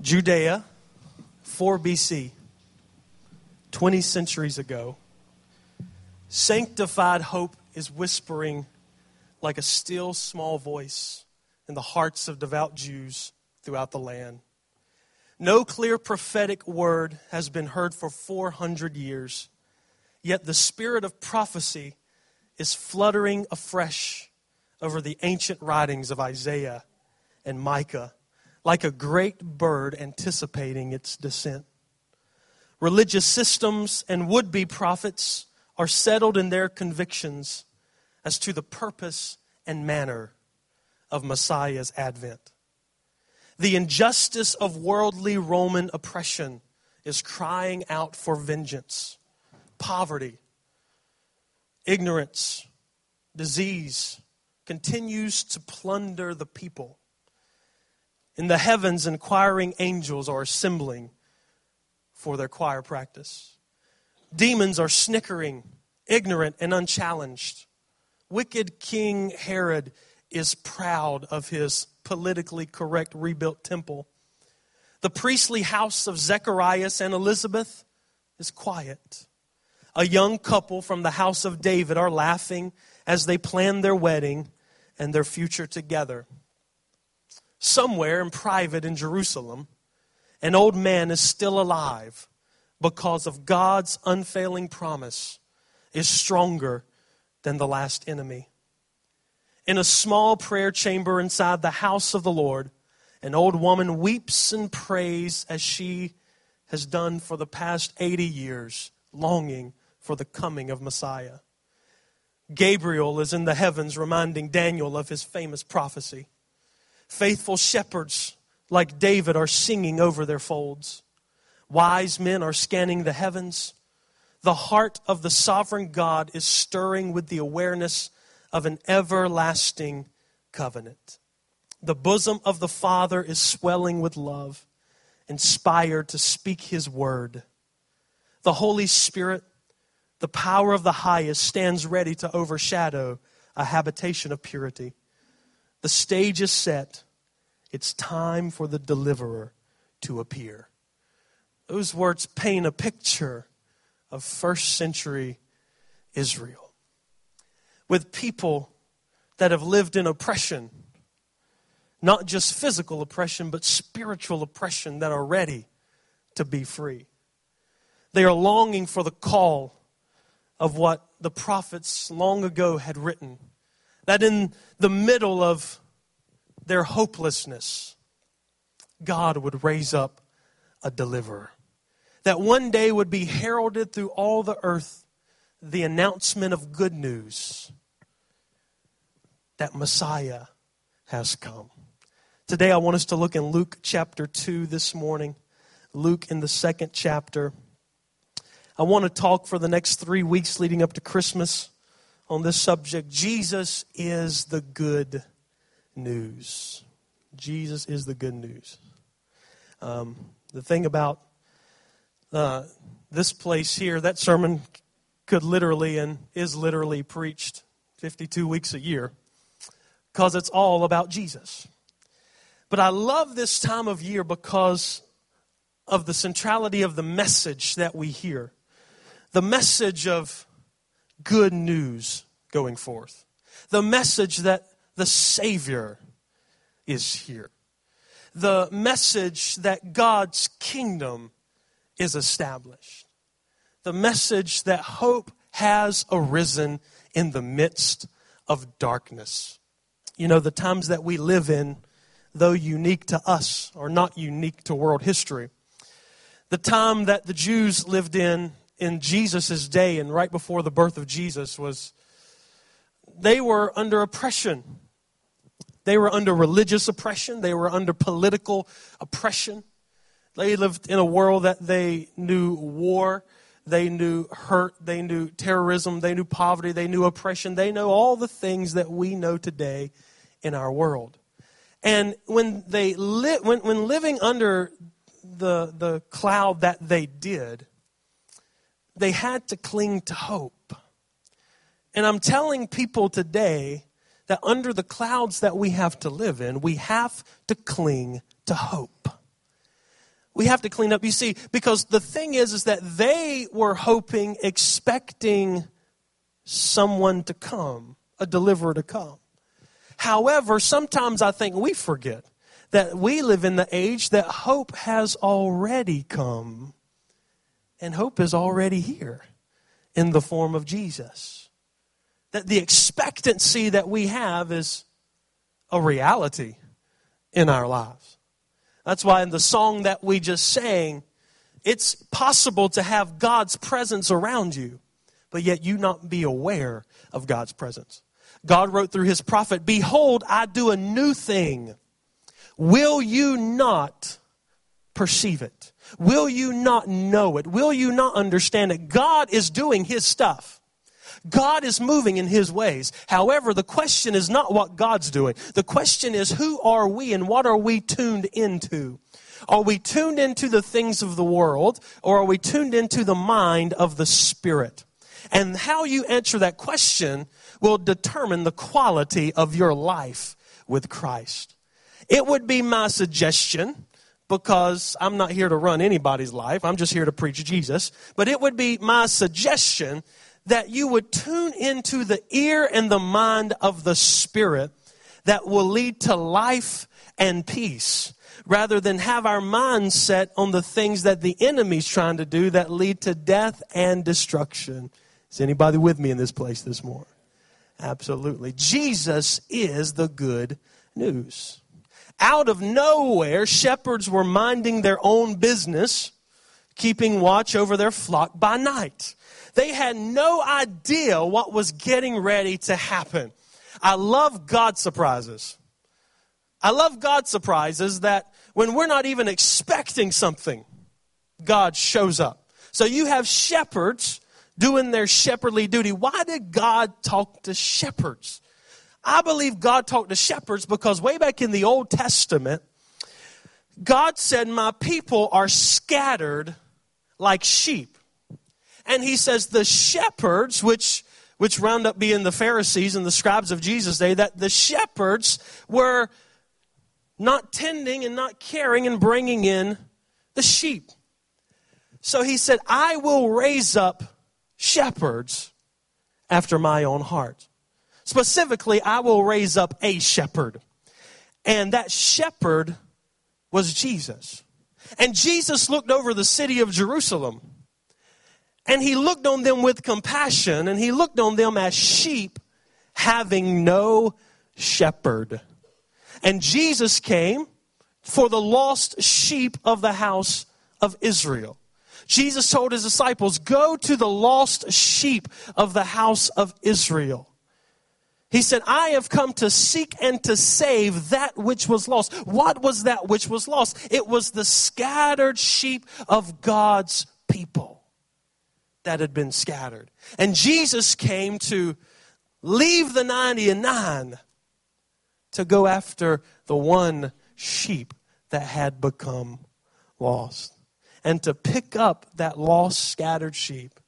Judea, 4 BC, 20 centuries ago, sanctified hope is whispering like a still small voice in the hearts of devout Jews throughout the land. No clear prophetic word has been heard for 400 years, yet the spirit of prophecy is fluttering afresh over the ancient writings of Isaiah and Micah like a great bird anticipating its descent. Religious systems and would be prophets are settled in their convictions as to the purpose and manner of Messiah's advent. The injustice of worldly Roman oppression is crying out for vengeance. Poverty, ignorance, disease continues to plunder the people. In the heavens, inquiring angels are assembling for their choir practice. Demons are snickering, ignorant and unchallenged. Wicked King Herod is proud of his politically correct rebuilt temple. The priestly house of Zacharias and Elizabeth is quiet. A young couple from the house of David are laughing as they plan their wedding and their future together somewhere in private in Jerusalem, an old man is still alive because of God's unfailing promise is stronger than the last enemy. In a small prayer chamber inside the house of the Lord, an old woman weeps and prays as she has done for the past 80 years, longing for the coming of Messiah. Gabriel is in the heavens reminding Daniel of his famous prophecy. Faithful shepherds like David are singing over their folds. Wise men are scanning the heavens. The heart of the sovereign God is stirring with the awareness of an everlasting covenant. The bosom of the Father is swelling with love, inspired to speak His word. The Holy Spirit, the power of the highest, stands ready to overshadow a habitation of purity. The stage is set. It's time for the deliverer to appear. Those words paint a picture of first century Israel with people that have lived in oppression, not just physical oppression, but spiritual oppression that are ready to be free. They are longing for the call of what the prophets long ago had written that in the middle of their hopelessness, God would raise up a deliverer. That one day would be heralded through all the earth the announcement of good news that Messiah has come. Today, I want us to look in Luke chapter 2 this morning. Luke in the second chapter. I want to talk for the next three weeks leading up to Christmas on this subject. Jesus is the good news. Jesus is the good news. Um, the thing about uh, this place here, that sermon could literally and is literally preached 52 weeks a year because it's all about Jesus. But I love this time of year because of the centrality of the message that we hear. The message of good news going forth. The message that the Savior is here. The message that God's kingdom is established. The message that hope has arisen in the midst of darkness. You know, the times that we live in, though unique to us, are not unique to world history. The time that the Jews lived in in Jesus' day and right before the birth of Jesus was they were under oppression. They were under religious oppression, they were under political oppression. They lived in a world that they knew war, they knew hurt, they knew terrorism, they knew poverty, they knew oppression. They know all the things that we know today in our world. And when they li- when, when living under the, the cloud that they did, they had to cling to hope. And I'm telling people today that under the clouds that we have to live in, we have to cling to hope. we have to clean up. You see, because the thing is, is that they were hoping, expecting someone to come, a deliverer to come. However, sometimes I think we forget that we live in the age that hope has already come. And hope is already here in the form of Jesus. That the expectancy that we have is a reality in our lives. That's why in the song that we just sang, it's possible to have God's presence around you, but yet you not be aware of God's presence. God wrote through his prophet, Behold, I do a new thing. Will you not perceive it? Will you not know it? Will you not understand it? God is doing his stuff. God is moving in his ways. However, the question is not what God's doing. The question is who are we and what are we tuned into? Are we tuned into the things of the world or are we tuned into the mind of the Spirit? And how you answer that question will determine the quality of your life with Christ. It would be my suggestion because I'm not here to run anybody's life. I'm just here to preach Jesus. But it would be my suggestion that you would tune into the ear and the mind of the Spirit that will lead to life and peace rather than have our minds set on the things that the enemy's trying to do that lead to death and destruction. Is anybody with me in this place this morning? Absolutely. Jesus is the good news. Out of nowhere, shepherds were minding their own business, keeping watch over their flock by night. They had no idea what was getting ready to happen. I love God surprises. I love God surprises that when we're not even expecting something, God shows up. So you have shepherds doing their shepherdly duty. Why did God talk to shepherds? I believe God talked to shepherds because way back in the Old Testament, God said, My people are scattered like sheep. And he says the shepherds, which which round up being the Pharisees and the scribes of Jesus' day, that the shepherds were not tending and not caring and bringing in the sheep. So he said, I will raise up shepherds after my own heart. Specifically, I will raise up a shepherd. And that shepherd was Jesus. And Jesus looked over the city of Jerusalem and he looked on them with compassion, and he looked on them as sheep having no shepherd. And Jesus came for the lost sheep of the house of Israel. Jesus told his disciples, Go to the lost sheep of the house of Israel. He said, I have come to seek and to save that which was lost. What was that which was lost? It was the scattered sheep of God's people that had been scattered. And Jesus came to leave the 99 to go after the one sheep that had become lost. And to pick up that lost, scattered sheep,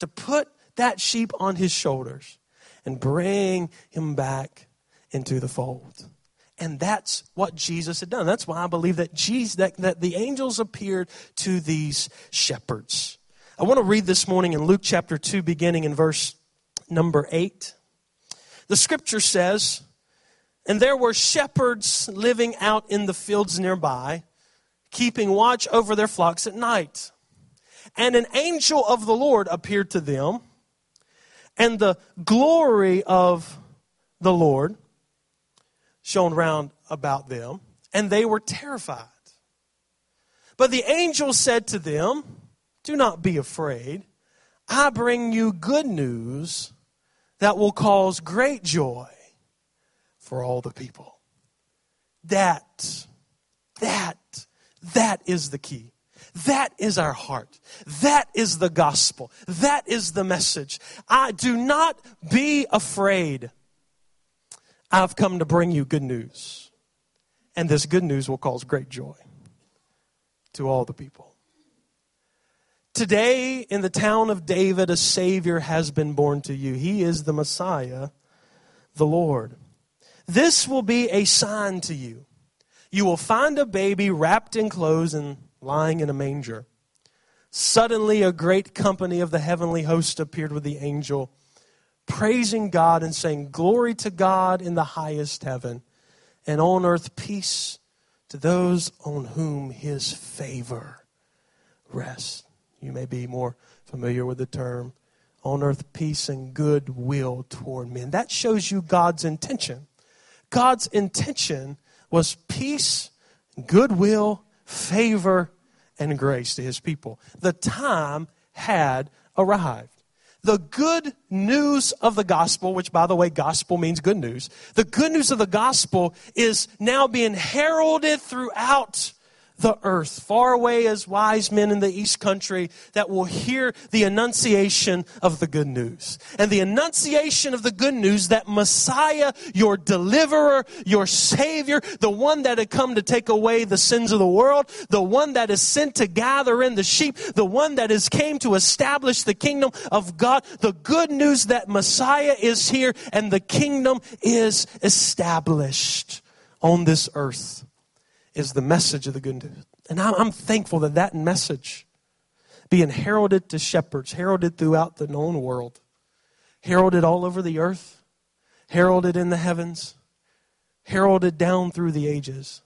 to put that sheep on his shoulders and bring him back into the fold. And that's what Jesus had done. That's why I believe that Jesus that, that the angels appeared to these shepherds. I want to read this morning in Luke chapter 2, beginning in verse number 8. The scripture says, And there were shepherds living out in the fields nearby, keeping watch over their flocks at night. And an angel of the Lord appeared to them, and the glory of the Lord shone round about them, and they were terrified. But the angel said to them, do not be afraid. I bring you good news that will cause great joy for all the people. That, that, that is the key. That is our heart. That is the gospel. That is the message. I do not be afraid. I've come to bring you good news. And this good news will cause great joy to all the people. Today, in the town of David, a Savior has been born to you. He is the Messiah, the Lord. This will be a sign to you. You will find a baby wrapped in clothes and lying in a manger. Suddenly, a great company of the heavenly host appeared with the angel, praising God and saying, Glory to God in the highest heaven, and on earth peace to those on whom his favor rests. You may be more familiar with the term on earth peace and goodwill toward men. That shows you God's intention. God's intention was peace, goodwill, favor, and grace to his people. The time had arrived. The good news of the gospel, which by the way, gospel means good news. The good news of the gospel is now being heralded throughout the earth, far away as wise men in the east country that will hear the annunciation of the good news. And the annunciation of the good news that Messiah, your deliverer, your savior, the one that had come to take away the sins of the world, the one that is sent to gather in the sheep, the one that has came to establish the kingdom of God, the good news that Messiah is here and the kingdom is established on this earth is the message of the good news. And I'm, thankful that that message being heralded to shepherds, heralded throughout the known world, heralded all over the earth, heralded in the heavens, heralded down through the ages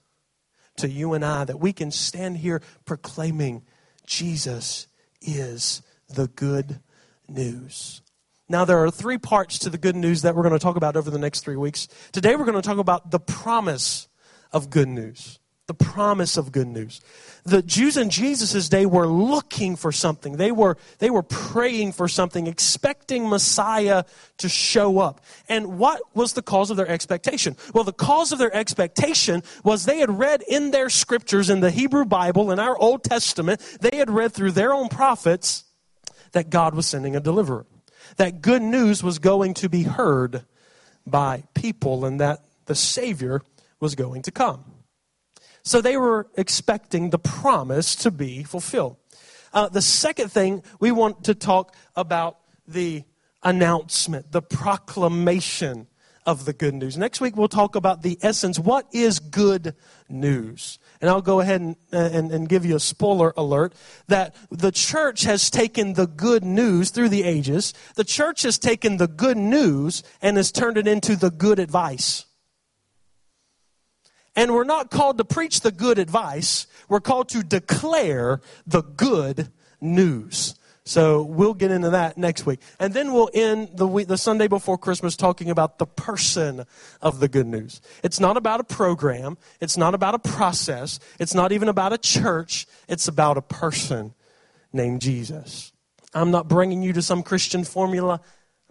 to you and I, that we can stand here proclaiming Jesus is the good news. Now, there are three parts to the good news that we're going to talk about over the next three weeks. Today, we're going to talk about the promise of good news the promise of good news. The Jews in Jesus' day were looking for something. They were, they were praying for something, expecting Messiah to show up. And what was the cause of their expectation? Well, the cause of their expectation was they had read in their scriptures, in the Hebrew Bible, in our Old Testament, they had read through their own prophets that God was sending a deliverer. That good news was going to be heard by people and that the Savior was going to come. So they were expecting the promise to be fulfilled. Uh, the second thing we want to talk about the announcement, the proclamation of the good news. Next week we'll talk about the essence. What is good news? And I'll go ahead and, and, and give you a spoiler alert that the church has taken the good news through the ages. The church has taken the good news and has turned it into the good advice. And we're not called to preach the good advice, we're called to declare the good news. So we'll get into that next week. And then we'll end the week, the Sunday before Christmas talking about the person of the good news. It's not about a program. It's not about a process. It's not even about a church. It's about a person named Jesus. I'm not bringing you to some Christian formula.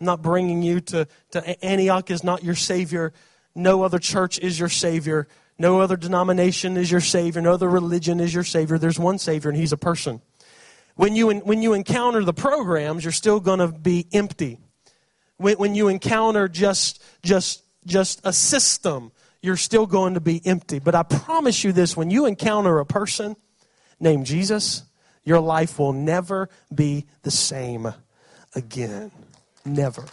I'm not bringing you to, to Antioch is not your Savior. No other church is your Savior. No other denomination is your Savior. No other religion is your Savior. There's one Savior, and He's a person. When you, when you encounter the programs, you're still going to be empty. When, when you encounter just, just, just a system, you're still going to be empty. But I promise you this when you encounter a person named Jesus, your life will never be the same again. Never.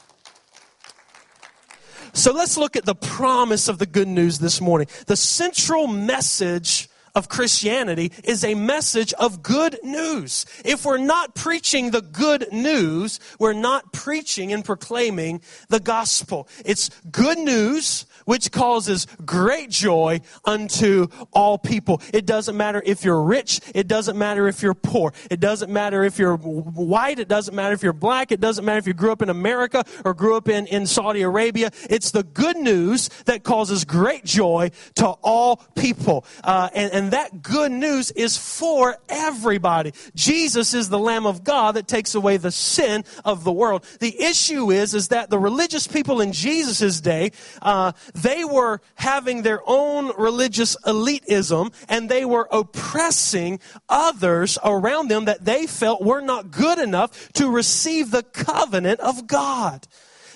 So let's look at the promise of the good news this morning. The central message of Christianity is a message of good news. If we're not preaching the good news, we're not preaching and proclaiming the gospel. It's good news which causes great joy unto all people. It doesn't matter if you're rich. It doesn't matter if you're poor. It doesn't matter if you're white. It doesn't matter if you're black. It doesn't matter if you grew up in America or grew up in, in Saudi Arabia. It's the good news that causes great joy to all people. Uh, and, and that good news is for everybody. Jesus is the Lamb of God that takes away the sin of the world. The issue is, is that the religious people in Jesus' day, uh, they were having their own religious elitism and they were oppressing others around them that they felt were not good enough to receive the covenant of God.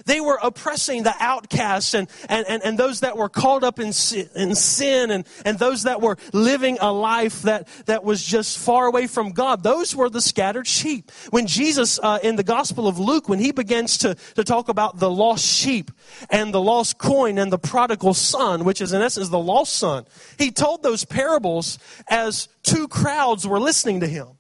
They were oppressing the outcasts and, and, and, and those that were caught up in sin, in sin and, and those that were living a life that, that was just far away from God. Those were the scattered sheep. When Jesus, uh, in the Gospel of Luke, when he begins to, to talk about the lost sheep and the lost coin and the prodigal son, which is in essence the lost son, he told those parables as two crowds were listening to him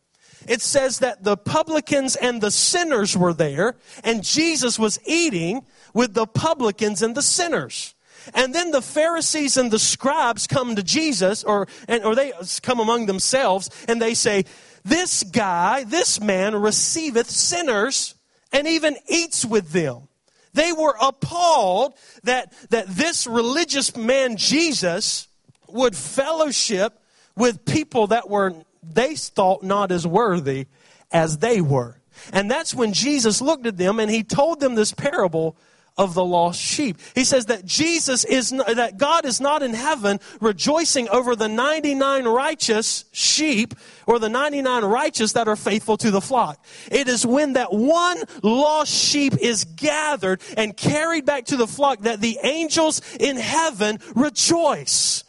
it says that the publicans and the sinners were there, and Jesus was eating with the publicans and the sinners. And then the Pharisees and the scribes come to Jesus, or, and, or they come among themselves, and they say, This guy, this man receiveth sinners and even eats with them. They were appalled that, that this religious man, Jesus, would fellowship with people that were they thought not as worthy as they were. And that's when Jesus looked at them and he told them this parable of the lost sheep. He says that Jesus is that God is not in heaven rejoicing over the 99 righteous sheep or the 99 righteous that are faithful to the flock. It is when that one lost sheep is gathered and carried back to the flock that the angels in heaven rejoice.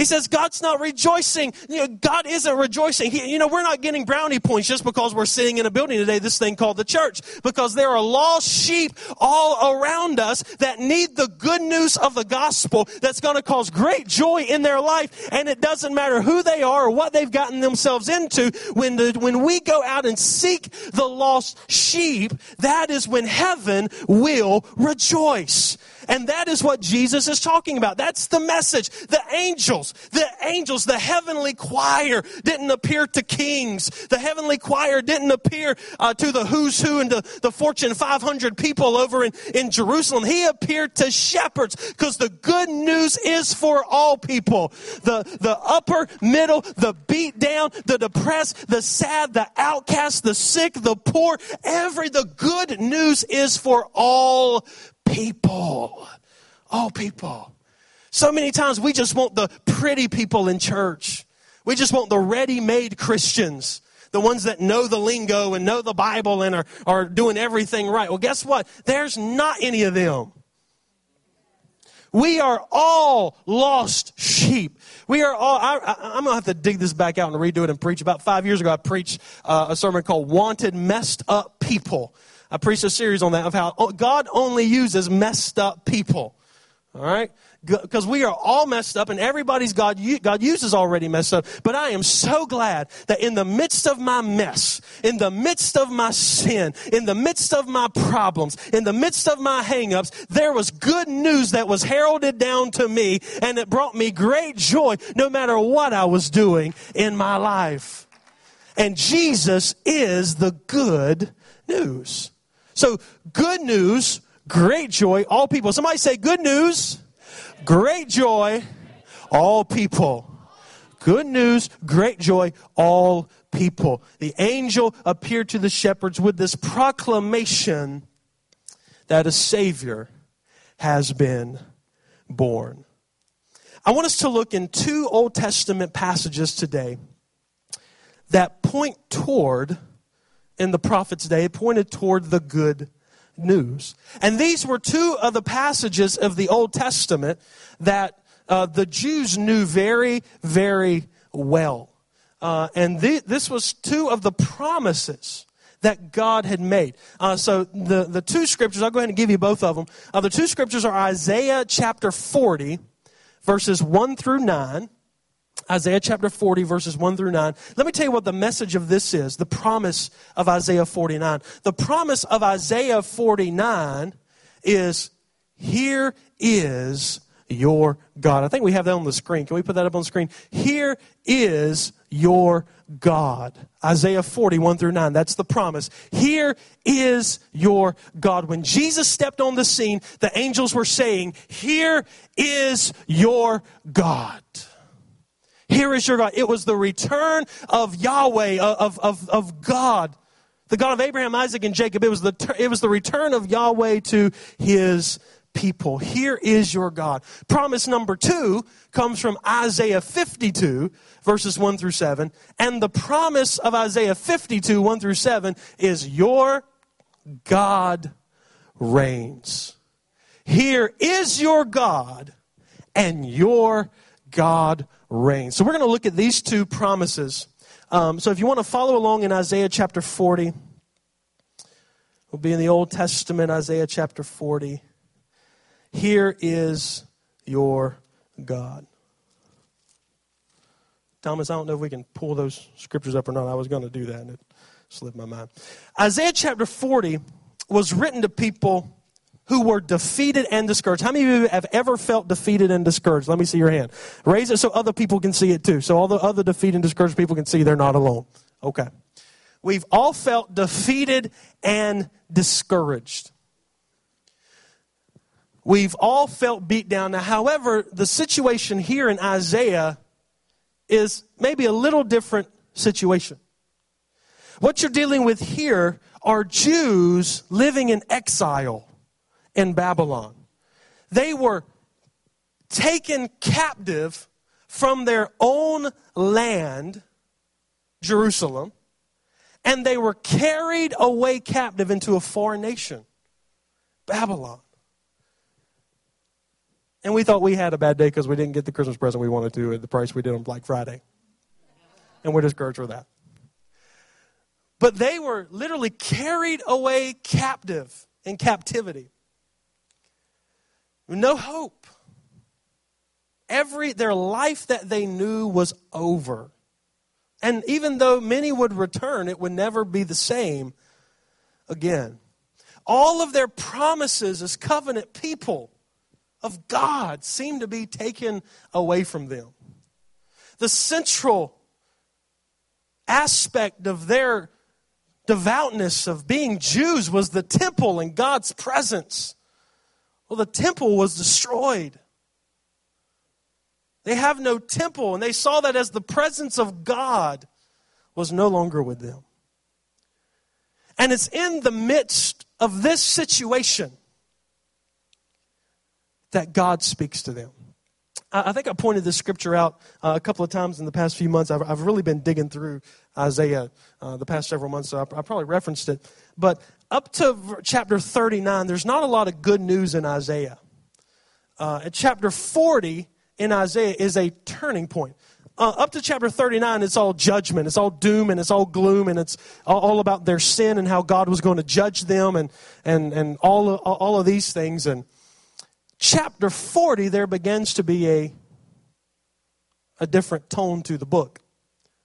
He says God's not rejoicing. You know, God isn't rejoicing. He, you know, we're not getting brownie points just because we're sitting in a building today, this thing called the church, because there are lost sheep all around us that need the good news of the gospel that's going to cause great joy in their life. And it doesn't matter who they are or what they've gotten themselves into. When the, when we go out and seek the lost sheep, that is when heaven will rejoice. And that is what Jesus is talking about. That's the message. The angels, the angels, the heavenly choir didn't appear to kings. The heavenly choir didn't appear uh, to the who's who and the, the Fortune 500 people over in, in Jerusalem. He appeared to shepherds because the good news is for all people. The, the upper, middle, the beat down, the depressed, the sad, the outcast, the sick, the poor. Every, the good news is for all people. All people. So many times we just want the pretty people in church. We just want the ready made Christians. The ones that know the lingo and know the Bible and are, are doing everything right. Well, guess what? There's not any of them. We are all lost sheep. We are all, I, am going to have to dig this back out and redo it and preach. About five years ago, I preached uh, a sermon called Wanted Messed Up People. I preached a series on that of how oh, God only uses messed up people. All right? Because we are all messed up and everybody's God, God uses already messed up. But I am so glad that in the midst of my mess, in the midst of my sin, in the midst of my problems, in the midst of my hangups, there was good news that was heralded down to me and it brought me great joy no matter what I was doing in my life. And Jesus is the good news. So, good news, great joy, all people. Somebody say, good news, great joy, all people. Good news, great joy, all people. The angel appeared to the shepherds with this proclamation that a Savior has been born. I want us to look in two Old Testament passages today that point toward in the prophet's day pointed toward the good news. And these were two of the passages of the Old Testament that uh, the Jews knew very, very well. Uh, and th- this was two of the promises that God had made. Uh, so the, the two scriptures, I'll go ahead and give you both of them. Uh, the two scriptures are Isaiah chapter 40, verses 1 through 9, Isaiah chapter 40, verses 1 through 9. Let me tell you what the message of this is the promise of Isaiah 49. The promise of Isaiah 49 is here is your God. I think we have that on the screen. Can we put that up on the screen? Here is your God. Isaiah 41 through 9. That's the promise. Here is your God. When Jesus stepped on the scene, the angels were saying, Here is your God. Here is your God. It was the return of Yahweh, of, of, of God, the God of Abraham, Isaac, and Jacob. It was, the, it was the return of Yahweh to his people. Here is your God. Promise number two comes from Isaiah 52, verses 1 through 7. And the promise of Isaiah 52, 1 through 7 is your God reigns. Here is your God, and your God reigns. So we're going to look at these two promises. Um, so if you want to follow along in Isaiah chapter 40, we'll be in the Old Testament, Isaiah chapter 40. Here is your God. Thomas, I don't know if we can pull those scriptures up or not. I was going to do that and it slipped my mind. Isaiah chapter 40 was written to people who were defeated and discouraged. How many of you have ever felt defeated and discouraged? Let me see your hand. Raise it so other people can see it too. So all the other defeated and discouraged people can see they're not alone. Okay. We've all felt defeated and discouraged. We've all felt beat down. Now, however, the situation here in Isaiah is maybe a little different situation. What you're dealing with here are Jews living in exile in Babylon. They were taken captive from their own land, Jerusalem, and they were carried away captive into a foreign nation, Babylon. And we thought we had a bad day because we didn't get the Christmas present we wanted to at the price we did on Black Friday. And we're discouraged with that. But they were literally carried away captive in captivity. No hope. Every their life that they knew was over. And even though many would return, it would never be the same again. All of their promises as covenant people of God seemed to be taken away from them. The central aspect of their devoutness of being Jews was the temple and God's presence. Well, the temple was destroyed. They have no temple, and they saw that as the presence of God was no longer with them. And it's in the midst of this situation that God speaks to them. I think I pointed this scripture out uh, a couple of times in the past few months. I've, really been digging through Isaiah uh, the past several months, so I, probably referenced it. But up to chapter 39, there's not a lot of good news in Isaiah. Uh, at chapter 40 in Isaiah is a turning point. Uh, up to chapter 39, it's all judgment, it's all doom, and it's all gloom, and it's all, about their sin and how God was going to judge them, and, and, and all, of, all of these things. And chapter 40, there begins to be a, a different tone to the book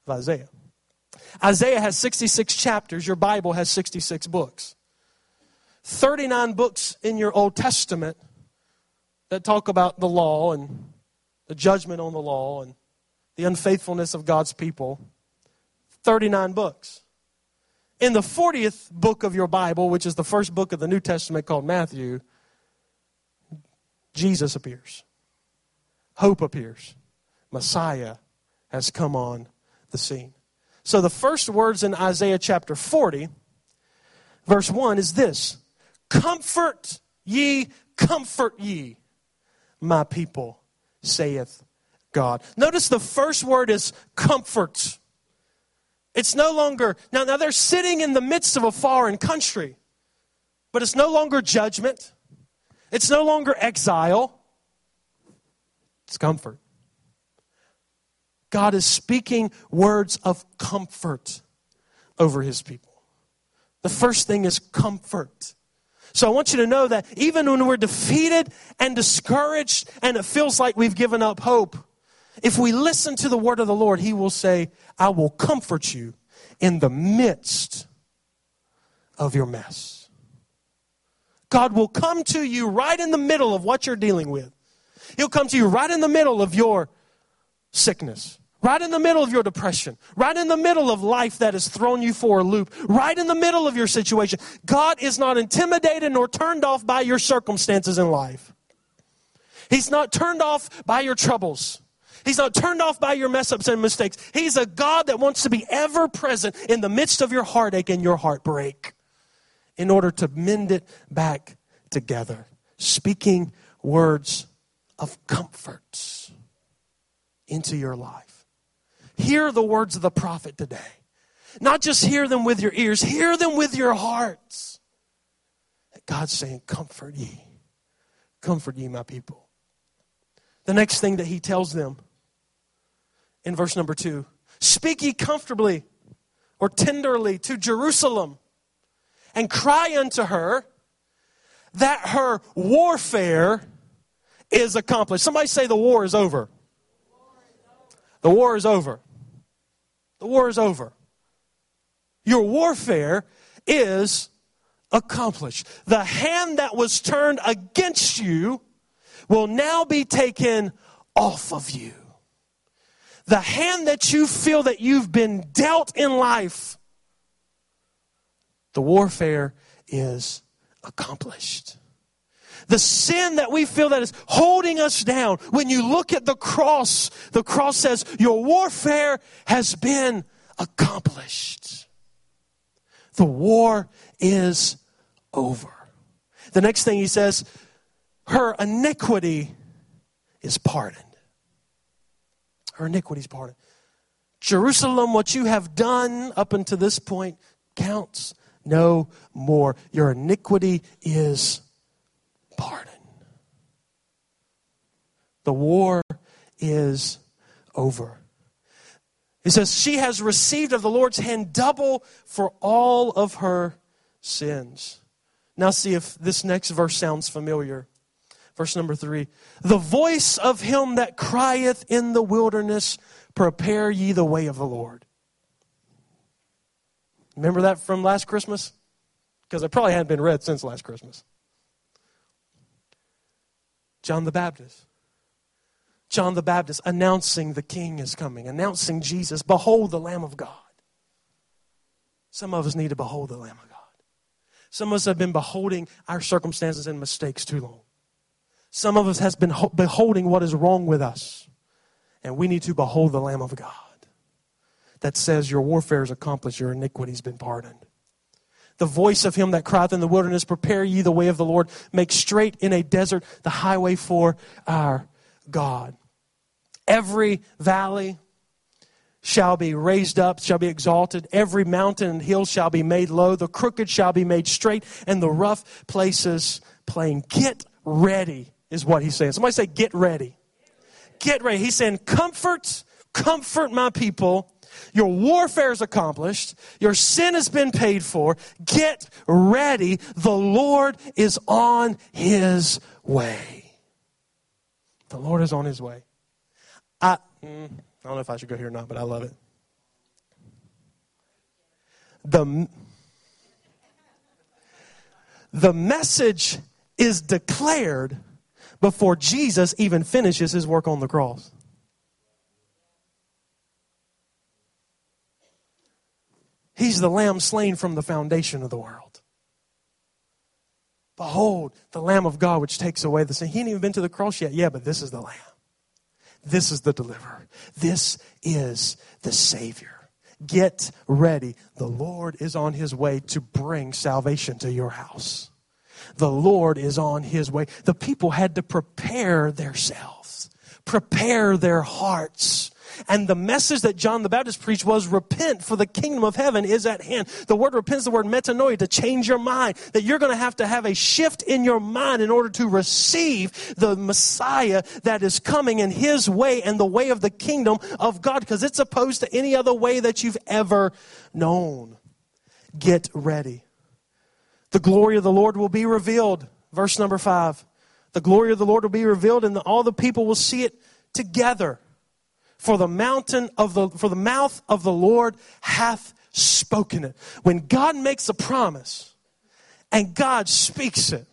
of Isaiah. Isaiah has 66 chapters, your Bible has 66 books. 39 books in your Old Testament that talk about the law and the judgment on the law and the unfaithfulness of God's people. 39 books. In the 40th book of your Bible, which is the first book of the New Testament called Matthew, Jesus appears. Hope appears. Messiah has come on the scene. So the first words in Isaiah chapter 40, verse 1 is this Comfort ye, comfort ye, my people, saith God. Notice the first word is comfort. It's no longer, now, now they're sitting in the midst of a foreign country, but it's no longer judgment. It's no longer exile, it's comfort. God is speaking words of comfort over his people. The first thing is comfort. So I want you to know that even when we're defeated and discouraged and it feels like we've given up hope, if we listen to the word of the Lord, he will say, I will comfort you in the midst of your mess. God will come to you right in the middle of what you're dealing with. He'll come to you right in the middle of your sickness, right in the middle of your depression, right in the middle of life that has thrown you for a loop, right in the middle of your situation. God is not intimidated nor turned off by your circumstances in life. He's not turned off by your troubles. He's not turned off by your mess ups and mistakes. He's a God that wants to be ever present in the midst of your heartache and your heartbreak in order to mend it back together. Speaking words of comfort into your life. Hear the words of the prophet today. Not just hear them with your ears, hear them with your hearts. God's saying, Comfort ye. Comfort ye, my people. The next thing that he tells them in verse number two Speak ye comfortably or tenderly to Jerusalem and cry unto her that her warfare is accomplished. Somebody say the war is over. The war is over. The war is over. Your warfare is accomplished. The hand that was turned against you will now be taken off of you. The hand that you feel that you've been dealt in life, the warfare is accomplished. The sin that we feel that is holding us down, when you look at the cross, the cross says, Your warfare has been accomplished. The war is over. The next thing he says, Her iniquity is pardoned. Her iniquity is pardoned. Jerusalem, what you have done up until this point counts no more. Your iniquity is pardon. The war is over. He says, She has received of the Lord's hand double for all of her sins. Now, see if this next verse sounds familiar. Verse number three The voice of him that crieth in the wilderness, prepare ye the way of the Lord. Remember that from last Christmas? Because it probably hadn't been read since last Christmas. John the Baptist. John the Baptist announcing the King is coming, announcing Jesus. Behold the Lamb of God. Some of us need to behold the Lamb of God. Some of us have been beholding our circumstances and mistakes too long. Some of us has been beholding what is wrong with us. And we need to behold the Lamb of God that says your warfare is accomplished, your iniquity has been pardoned the voice of him that crieth in the wilderness, Prepare ye the way of the Lord, make straight in a desert the highway for our God. Every valley shall be raised up, shall be exalted. Every mountain and hill shall be made low. The crooked shall be made straight, and the rough places plain. Get ready, is what he's saying. Somebody say, Get ready. Get ready. He's saying, Comfort, comfort my people your warfare is accomplished. Your sin has been paid for. Get ready. The Lord is on his way. The Lord is on his way. I, mm, I don't know if I should go here or not, but I love it. The, the message is declared before Jesus even finishes his work on the cross. He's the lamb slain from the foundation of the world. Behold, the Lamb of God which takes away the sin. He ain't even been to the cross yet. Yeah, but this is the Lamb. This is the deliverer. This is the Savior. Get ready. The Lord is on his way to bring salvation to your house. The Lord is on his way. The people had to prepare themselves, prepare their hearts and the message that John the Baptist preached was repent, for the kingdom of heaven is at hand. The word repent is the word metanoia, to change your mind. That you're going to have to have a shift in your mind in order to receive the Messiah that is coming in his way and the way of the kingdom of God, because it's opposed to any other way that you've ever known. Get ready. The glory of the Lord will be revealed. Verse number five. The glory of the Lord will be revealed, and all the people will see it together. For the mountain of the, for the mouth of the Lord hath spoken it. When God makes a promise and God speaks it,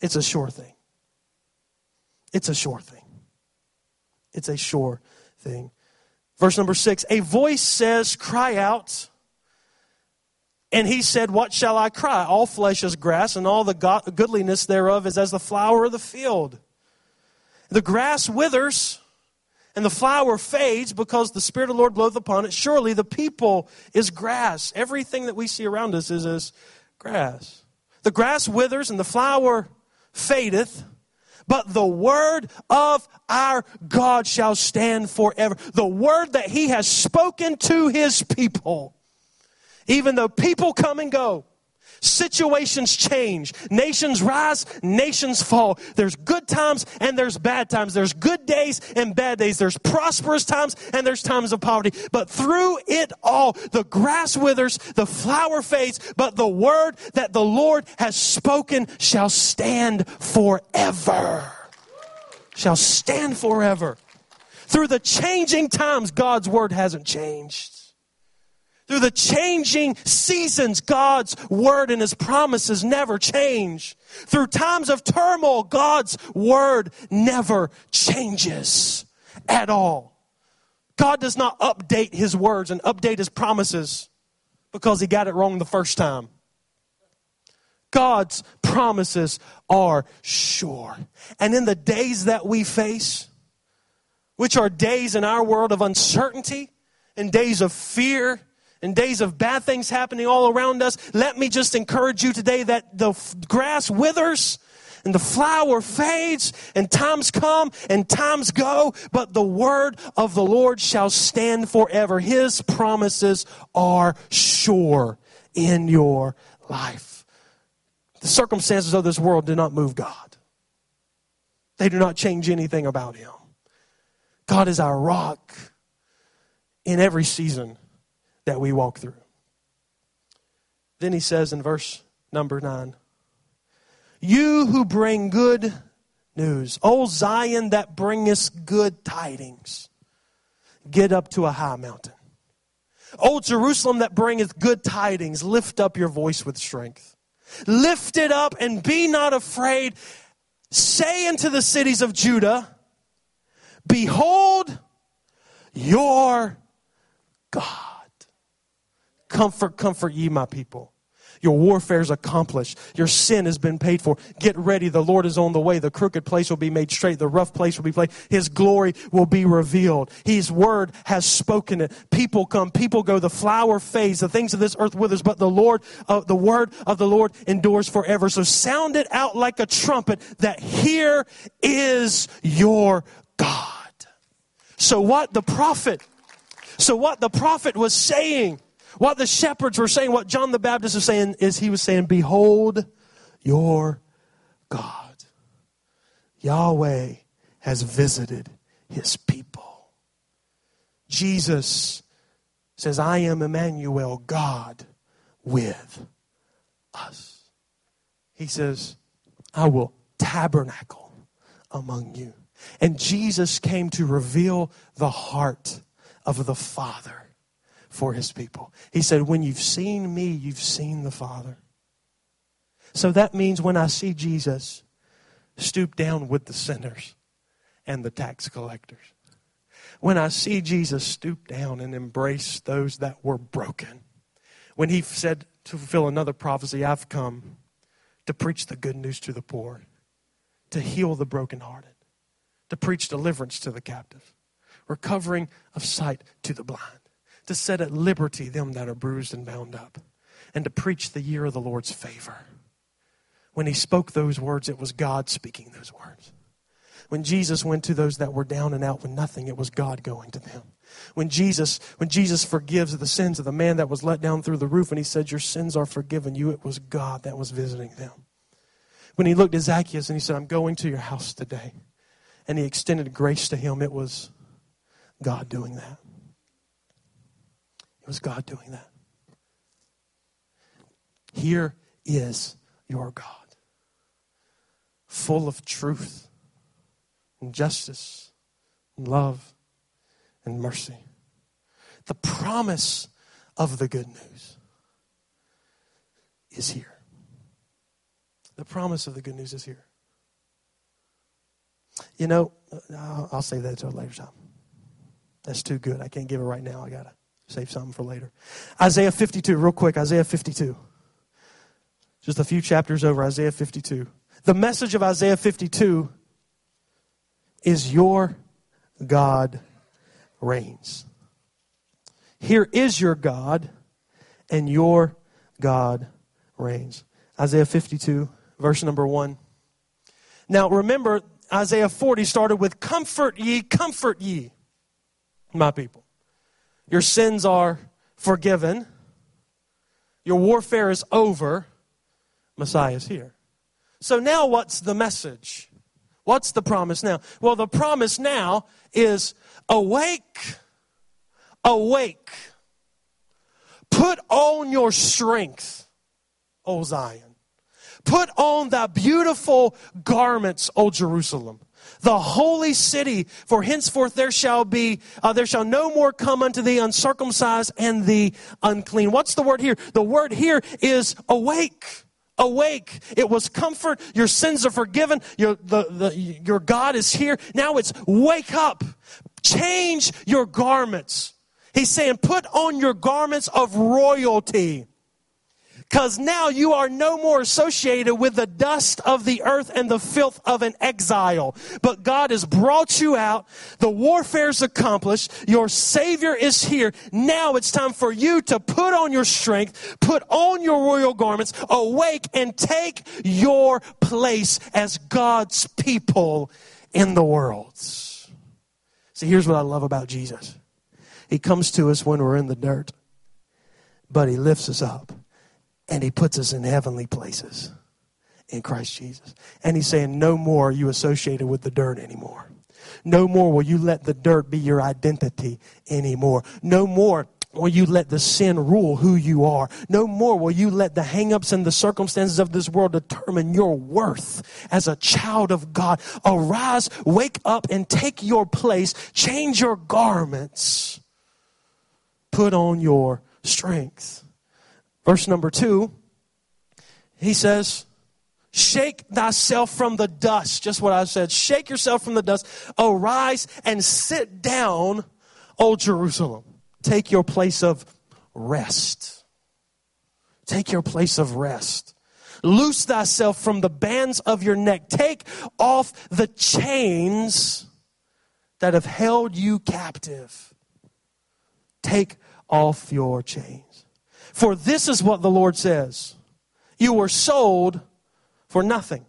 it's a sure thing. It's a sure thing. It's a sure thing. Verse number six A voice says, Cry out. And he said, What shall I cry? All flesh is grass, and all the goodliness thereof is as the flower of the field. The grass withers and the flower fades because the Spirit of the Lord bloweth upon it. Surely the people is grass. Everything that we see around us is as grass. The grass withers and the flower fadeth, but the word of our God shall stand forever. The word that He has spoken to His people. Even though people come and go, Situations change. Nations rise, nations fall. There's good times and there's bad times. There's good days and bad days. There's prosperous times and there's times of poverty. But through it all, the grass withers, the flower fades, but the word that the Lord has spoken shall stand forever. Shall stand forever. Through the changing times, God's word hasn't changed. Through the changing seasons, God's word and his promises never change. Through times of turmoil, God's word never changes at all. God does not update his words and update his promises because he got it wrong the first time. God's promises are sure. And in the days that we face, which are days in our world of uncertainty and days of fear in days of bad things happening all around us, let me just encourage you today that the grass withers and the flower fades and times come and times go, but the word of the Lord shall stand forever. His promises are sure in your life. The circumstances of this world do not move God. They do not change anything about him. God is our rock in every season that we walk through. Then he says in verse number 9, You who bring good news, O Zion that bringest good tidings, get up to a high mountain. O Jerusalem that bringeth good tidings, lift up your voice with strength. Lift it up and be not afraid. Say unto the cities of Judah, Behold your God. Comfort, comfort ye, my people. Your warfare is accomplished. Your sin has been paid for. Get ready. The Lord is on the way. The crooked place will be made straight. The rough place will be played. His glory will be revealed. His word has spoken it. People come, people go. The flower fades. The things of this earth withers, but the Lord, uh, the word of the Lord endures forever. So sound it out like a trumpet that here is your God. So what the prophet, so what the prophet was saying what the shepherds were saying, what John the Baptist was saying, is he was saying, Behold your God. Yahweh has visited his people. Jesus says, I am Emmanuel, God with us. He says, I will tabernacle among you. And Jesus came to reveal the heart of the Father for his people. He said, When you've seen me, you've seen the Father. So that means when I see Jesus stoop down with the sinners and the tax collectors, when I see Jesus stoop down and embrace those that were broken, when he said to fulfill another prophecy, I've come to preach the good news to the poor, to heal the brokenhearted, to preach deliverance to the captive, recovering of sight to the blind to set at liberty them that are bruised and bound up, and to preach the year of the Lord's favor. When he spoke those words, it was God speaking those words. When Jesus went to those that were down and out with nothing, it was God going to them. When Jesus, when Jesus forgives the sins of the man that was let down through the roof and he said, Your sins are forgiven you, it was God that was visiting them. When he looked at Zacchaeus and he said, I'm going to your house today, and he extended grace to him, it was God doing that. It was God doing that. Here is your God, full of truth and justice and love and mercy. The promise of the good news is here. The promise of the good news is here. You know, uh, I'll save that until a later time. That's too good. I can't give it right now. I got to Save something for later. Isaiah 52, real quick. Isaiah 52. Just a few chapters over, Isaiah 52. The message of Isaiah 52 is Your God reigns. Here is your God, and your God reigns. Isaiah 52, verse number 1. Now remember, Isaiah 40 started with, Comfort ye, comfort ye, my people. Your sins are forgiven. Your warfare is over. Messiah is here. So now what's the message? What's the promise now? Well, the promise now is awake, awake. Put on your strength, O Zion. Put on thy beautiful garments, O Jerusalem the holy city. For henceforth there shall be, uh, there shall no more come unto thee uncircumcised and the unclean. What's the word here? The word here is awake. Awake. It was comfort. Your sins are forgiven. Your, the, the, your God is here. Now it's wake up. Change your garments. He's saying, put on your garments of royalty. Because now you are no more associated with the dust of the earth and the filth of an exile. But God has brought you out. The warfare is accomplished. Your Savior is here. Now it's time for you to put on your strength, put on your royal garments, awake, and take your place as God's people in the world. See, here's what I love about Jesus He comes to us when we're in the dirt, but He lifts us up and he puts us in heavenly places in Christ Jesus. And he's saying, No more are you associated with the dirt anymore. No more will you let the dirt be your identity anymore. No more will you let the sin rule who you are. No more will you let the hangups and the circumstances of this world determine your worth as a child of God. Arise, wake up, and take your place. Change your garments. Put on your strength. Verse number two, he says, Shake thyself from the dust. Just what I said. Shake yourself from the dust. Arise and sit down, O Jerusalem. Take your place of rest. Take your place of rest. Loose thyself from the bands of your neck. Take off the chains that have held you captive. Take off your chains. For this is what the Lord says You were sold for nothing,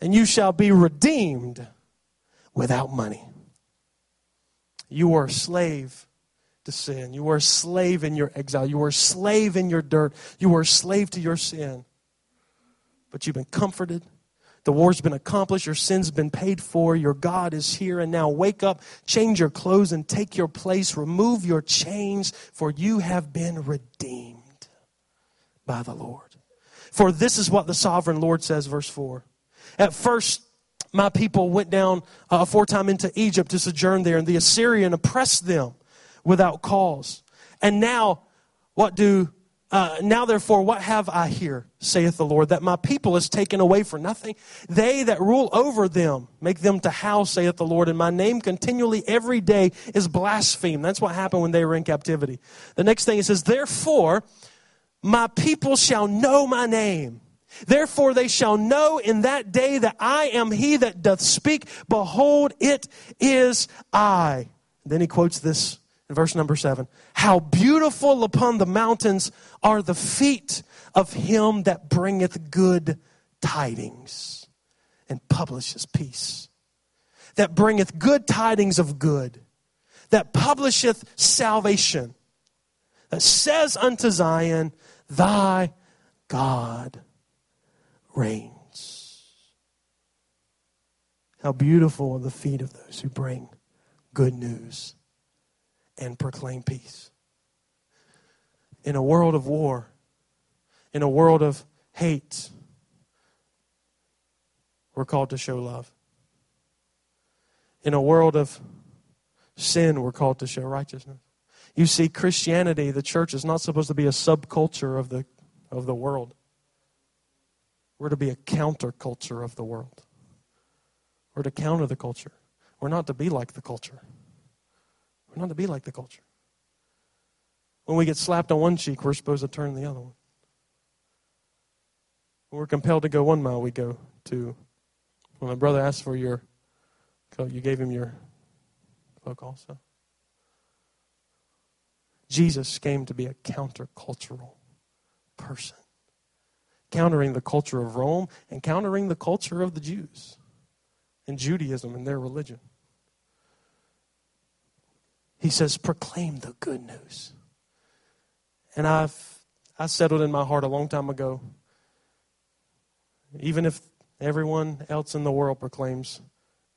and you shall be redeemed without money. You were a slave to sin. You were a slave in your exile. You were a slave in your dirt. You were a slave to your sin. But you've been comforted the war's been accomplished. Your sin's been paid for. Your God is here. And now wake up, change your clothes, and take your place. Remove your chains, for you have been redeemed by the Lord. For this is what the sovereign Lord says, verse 4. At first, my people went down uh, time into Egypt to sojourn there, and the Assyrian oppressed them without cause. And now, what do uh, now therefore, what have I here, saith the Lord, that my people is taken away for nothing? They that rule over them make them to house, saith the Lord, and my name continually every day is blasphemed. That's what happened when they were in captivity. The next thing it says, therefore, my people shall know my name. Therefore they shall know in that day that I am he that doth speak. Behold, it is I. Then he quotes this in verse number seven. How beautiful upon the mountains are the feet of him that bringeth good tidings and publishes peace. That bringeth good tidings of good. That publisheth salvation. That says unto Zion, Thy God reigns. How beautiful are the feet of those who bring good news and proclaim peace. In a world of war, in a world of hate, we're called to show love. In a world of sin, we're called to show righteousness. You see, Christianity, the church, is not supposed to be a subculture of the, of the world. We're to be a counterculture of the world. We're to counter the culture. We're not to be like the culture. We're not to be like the culture. When we get slapped on one cheek, we're supposed to turn the other one. When we're compelled to go one mile, we go two. When my brother asked for your coat, you gave him your cloak also. Jesus came to be a countercultural person, countering the culture of Rome and countering the culture of the Jews and Judaism and their religion. He says, proclaim the good news. And I've I settled in my heart a long time ago even if everyone else in the world proclaims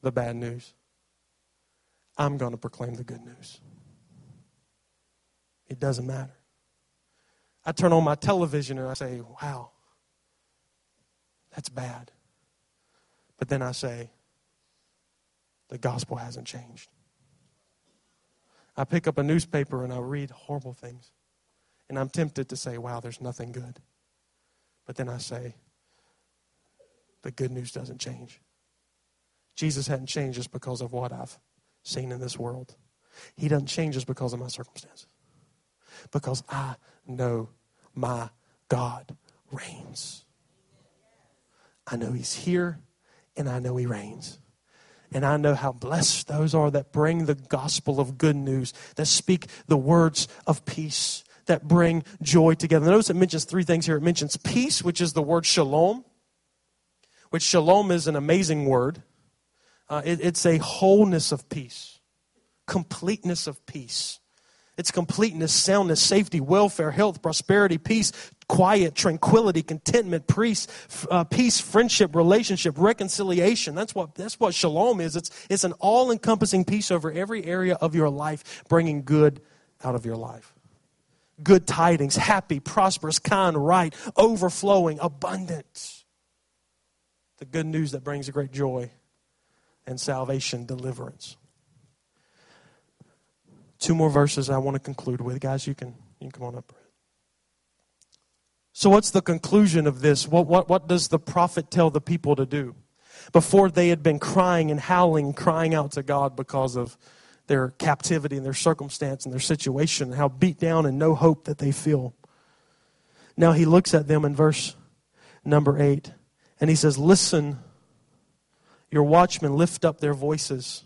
the bad news, I'm going to proclaim the good news. It doesn't matter. I turn on my television and I say, wow, that's bad. But then I say, the gospel hasn't changed. I pick up a newspaper and I read horrible things. And I'm tempted to say, wow, there's nothing good. But then I say, the good news doesn't change. Jesus hadn't changed just because of what I've seen in this world. He doesn't change just because of my circumstances. Because I know my God reigns. I know He's here and I know He reigns. And I know how blessed those are that bring the gospel of good news, that speak the words of peace, that bring joy together. Notice it mentions three things here. It mentions peace, which is the word shalom, which shalom is an amazing word. Uh, it, it's a wholeness of peace, completeness of peace. It's completeness, soundness, safety, welfare, health, prosperity, peace, quiet, tranquility, contentment, peace, uh, peace, friendship, relationship, reconciliation. That's what that's what shalom is. It's it's an all-encompassing peace over every area of your life, bringing good out of your life. Good tidings, happy, prosperous, kind, right, overflowing, abundant. The good news that brings a great joy and salvation, deliverance. Two more verses I want to conclude with. Guys, you can, you can come on up. So, what's the conclusion of this? What, what, what does the prophet tell the people to do? Before they had been crying and howling, crying out to God because of their captivity and their circumstance and their situation, how beat down and no hope that they feel. Now he looks at them in verse number 8 and he says, Listen, your watchmen lift up their voices.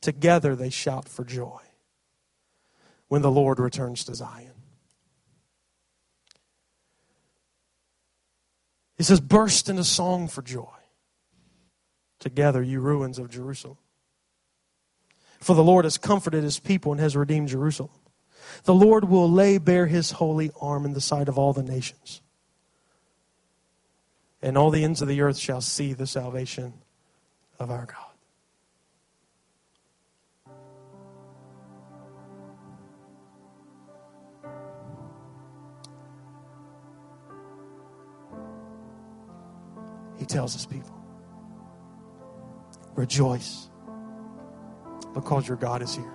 Together they shout for joy when the Lord returns to Zion. He says, Burst into song for joy. Together, you ruins of Jerusalem. For the Lord has comforted his people and has redeemed Jerusalem. The Lord will lay bare his holy arm in the sight of all the nations. And all the ends of the earth shall see the salvation of our God. Tells his people rejoice because your God is here.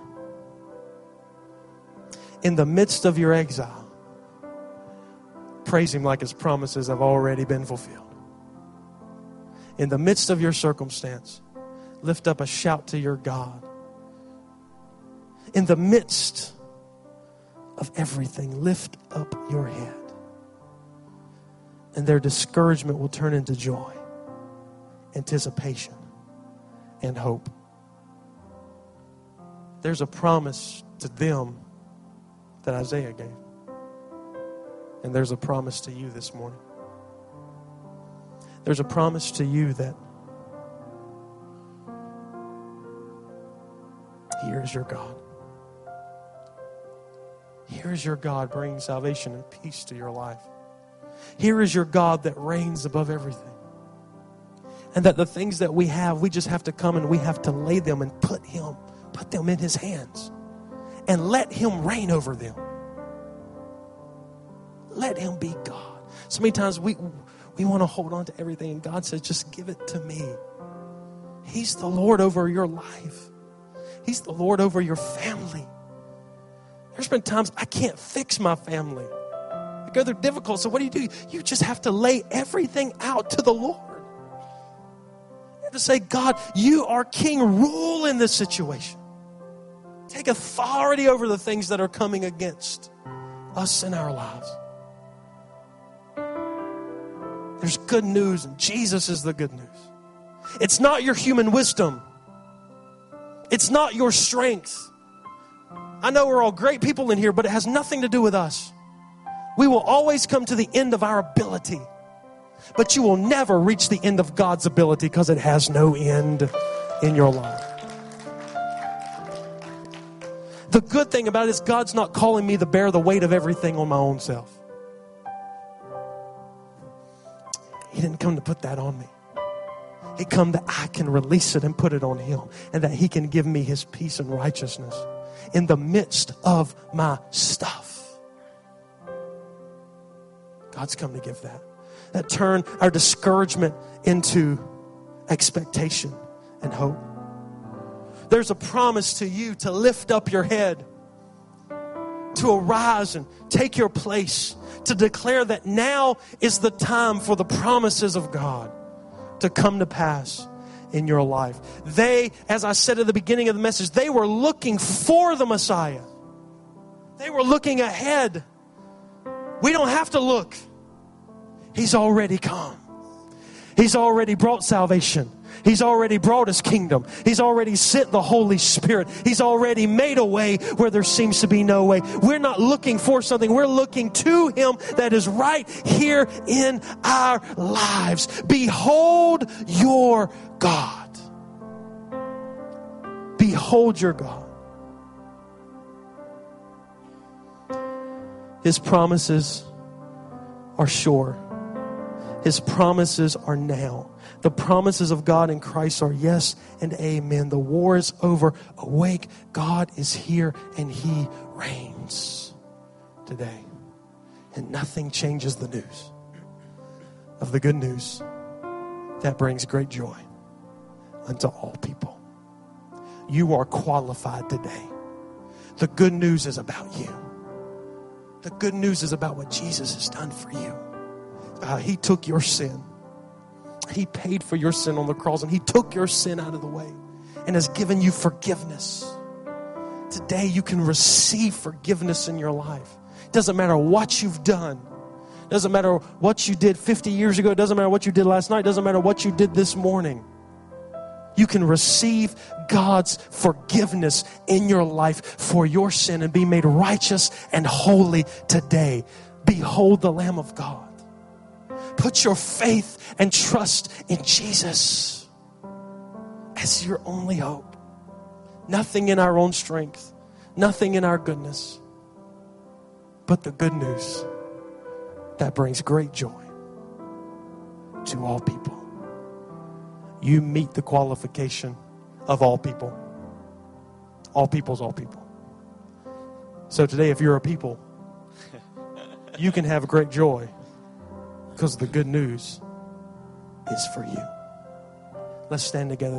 In the midst of your exile, praise him like his promises have already been fulfilled. In the midst of your circumstance, lift up a shout to your God. In the midst of everything, lift up your head. And their discouragement will turn into joy anticipation and hope. There's a promise to them that Isaiah gave. And there's a promise to you this morning. There's a promise to you that here is your God. Here is your God bringing salvation and peace to your life. Here is your God that reigns above everything. And that the things that we have, we just have to come and we have to lay them and put Him, put them in His hands. And let Him reign over them. Let Him be God. So many times we we want to hold on to everything, and God says, just give it to me. He's the Lord over your life. He's the Lord over your family. There's been times I can't fix my family. I go through difficult. So what do you do? You just have to lay everything out to the Lord to say, God, you are king, rule in this situation. Take authority over the things that are coming against us in our lives. There's good news, and Jesus is the good news. It's not your human wisdom, it's not your strength. I know we're all great people in here, but it has nothing to do with us. We will always come to the end of our ability but you will never reach the end of God's ability because it has no end in your life. The good thing about it is God's not calling me to bear the weight of everything on my own self. He didn't come to put that on me. He come that I can release it and put it on him and that he can give me his peace and righteousness in the midst of my stuff. God's come to give that. That turn our discouragement into expectation and hope. There's a promise to you to lift up your head, to arise and take your place, to declare that now is the time for the promises of God to come to pass in your life. They, as I said at the beginning of the message, they were looking for the Messiah. They were looking ahead. We don't have to look. He's already come. He's already brought salvation. He's already brought his kingdom. He's already sent the Holy Spirit. He's already made a way where there seems to be no way. We're not looking for something. We're looking to him that is right here in our lives. Behold your God. Behold your God. His promises are sure. His promises are now. The promises of God in Christ are yes and amen. The war is over. Awake. God is here and He reigns today. And nothing changes the news of the good news that brings great joy unto all people. You are qualified today. The good news is about you. The good news is about what Jesus has done for you. Uh, he took your sin. He paid for your sin on the cross and He took your sin out of the way and has given you forgiveness. Today, you can receive forgiveness in your life. It doesn't matter what you've done. It doesn't matter what you did 50 years ago. It doesn't matter what you did last night. It doesn't matter what you did this morning. You can receive God's forgiveness in your life for your sin and be made righteous and holy today. Behold the Lamb of God. Put your faith and trust in Jesus as your only hope. Nothing in our own strength, nothing in our goodness, but the good news that brings great joy to all people. You meet the qualification of all people. All people's all people. So today, if you're a people, you can have great joy because the good news is for you. Let's stand together.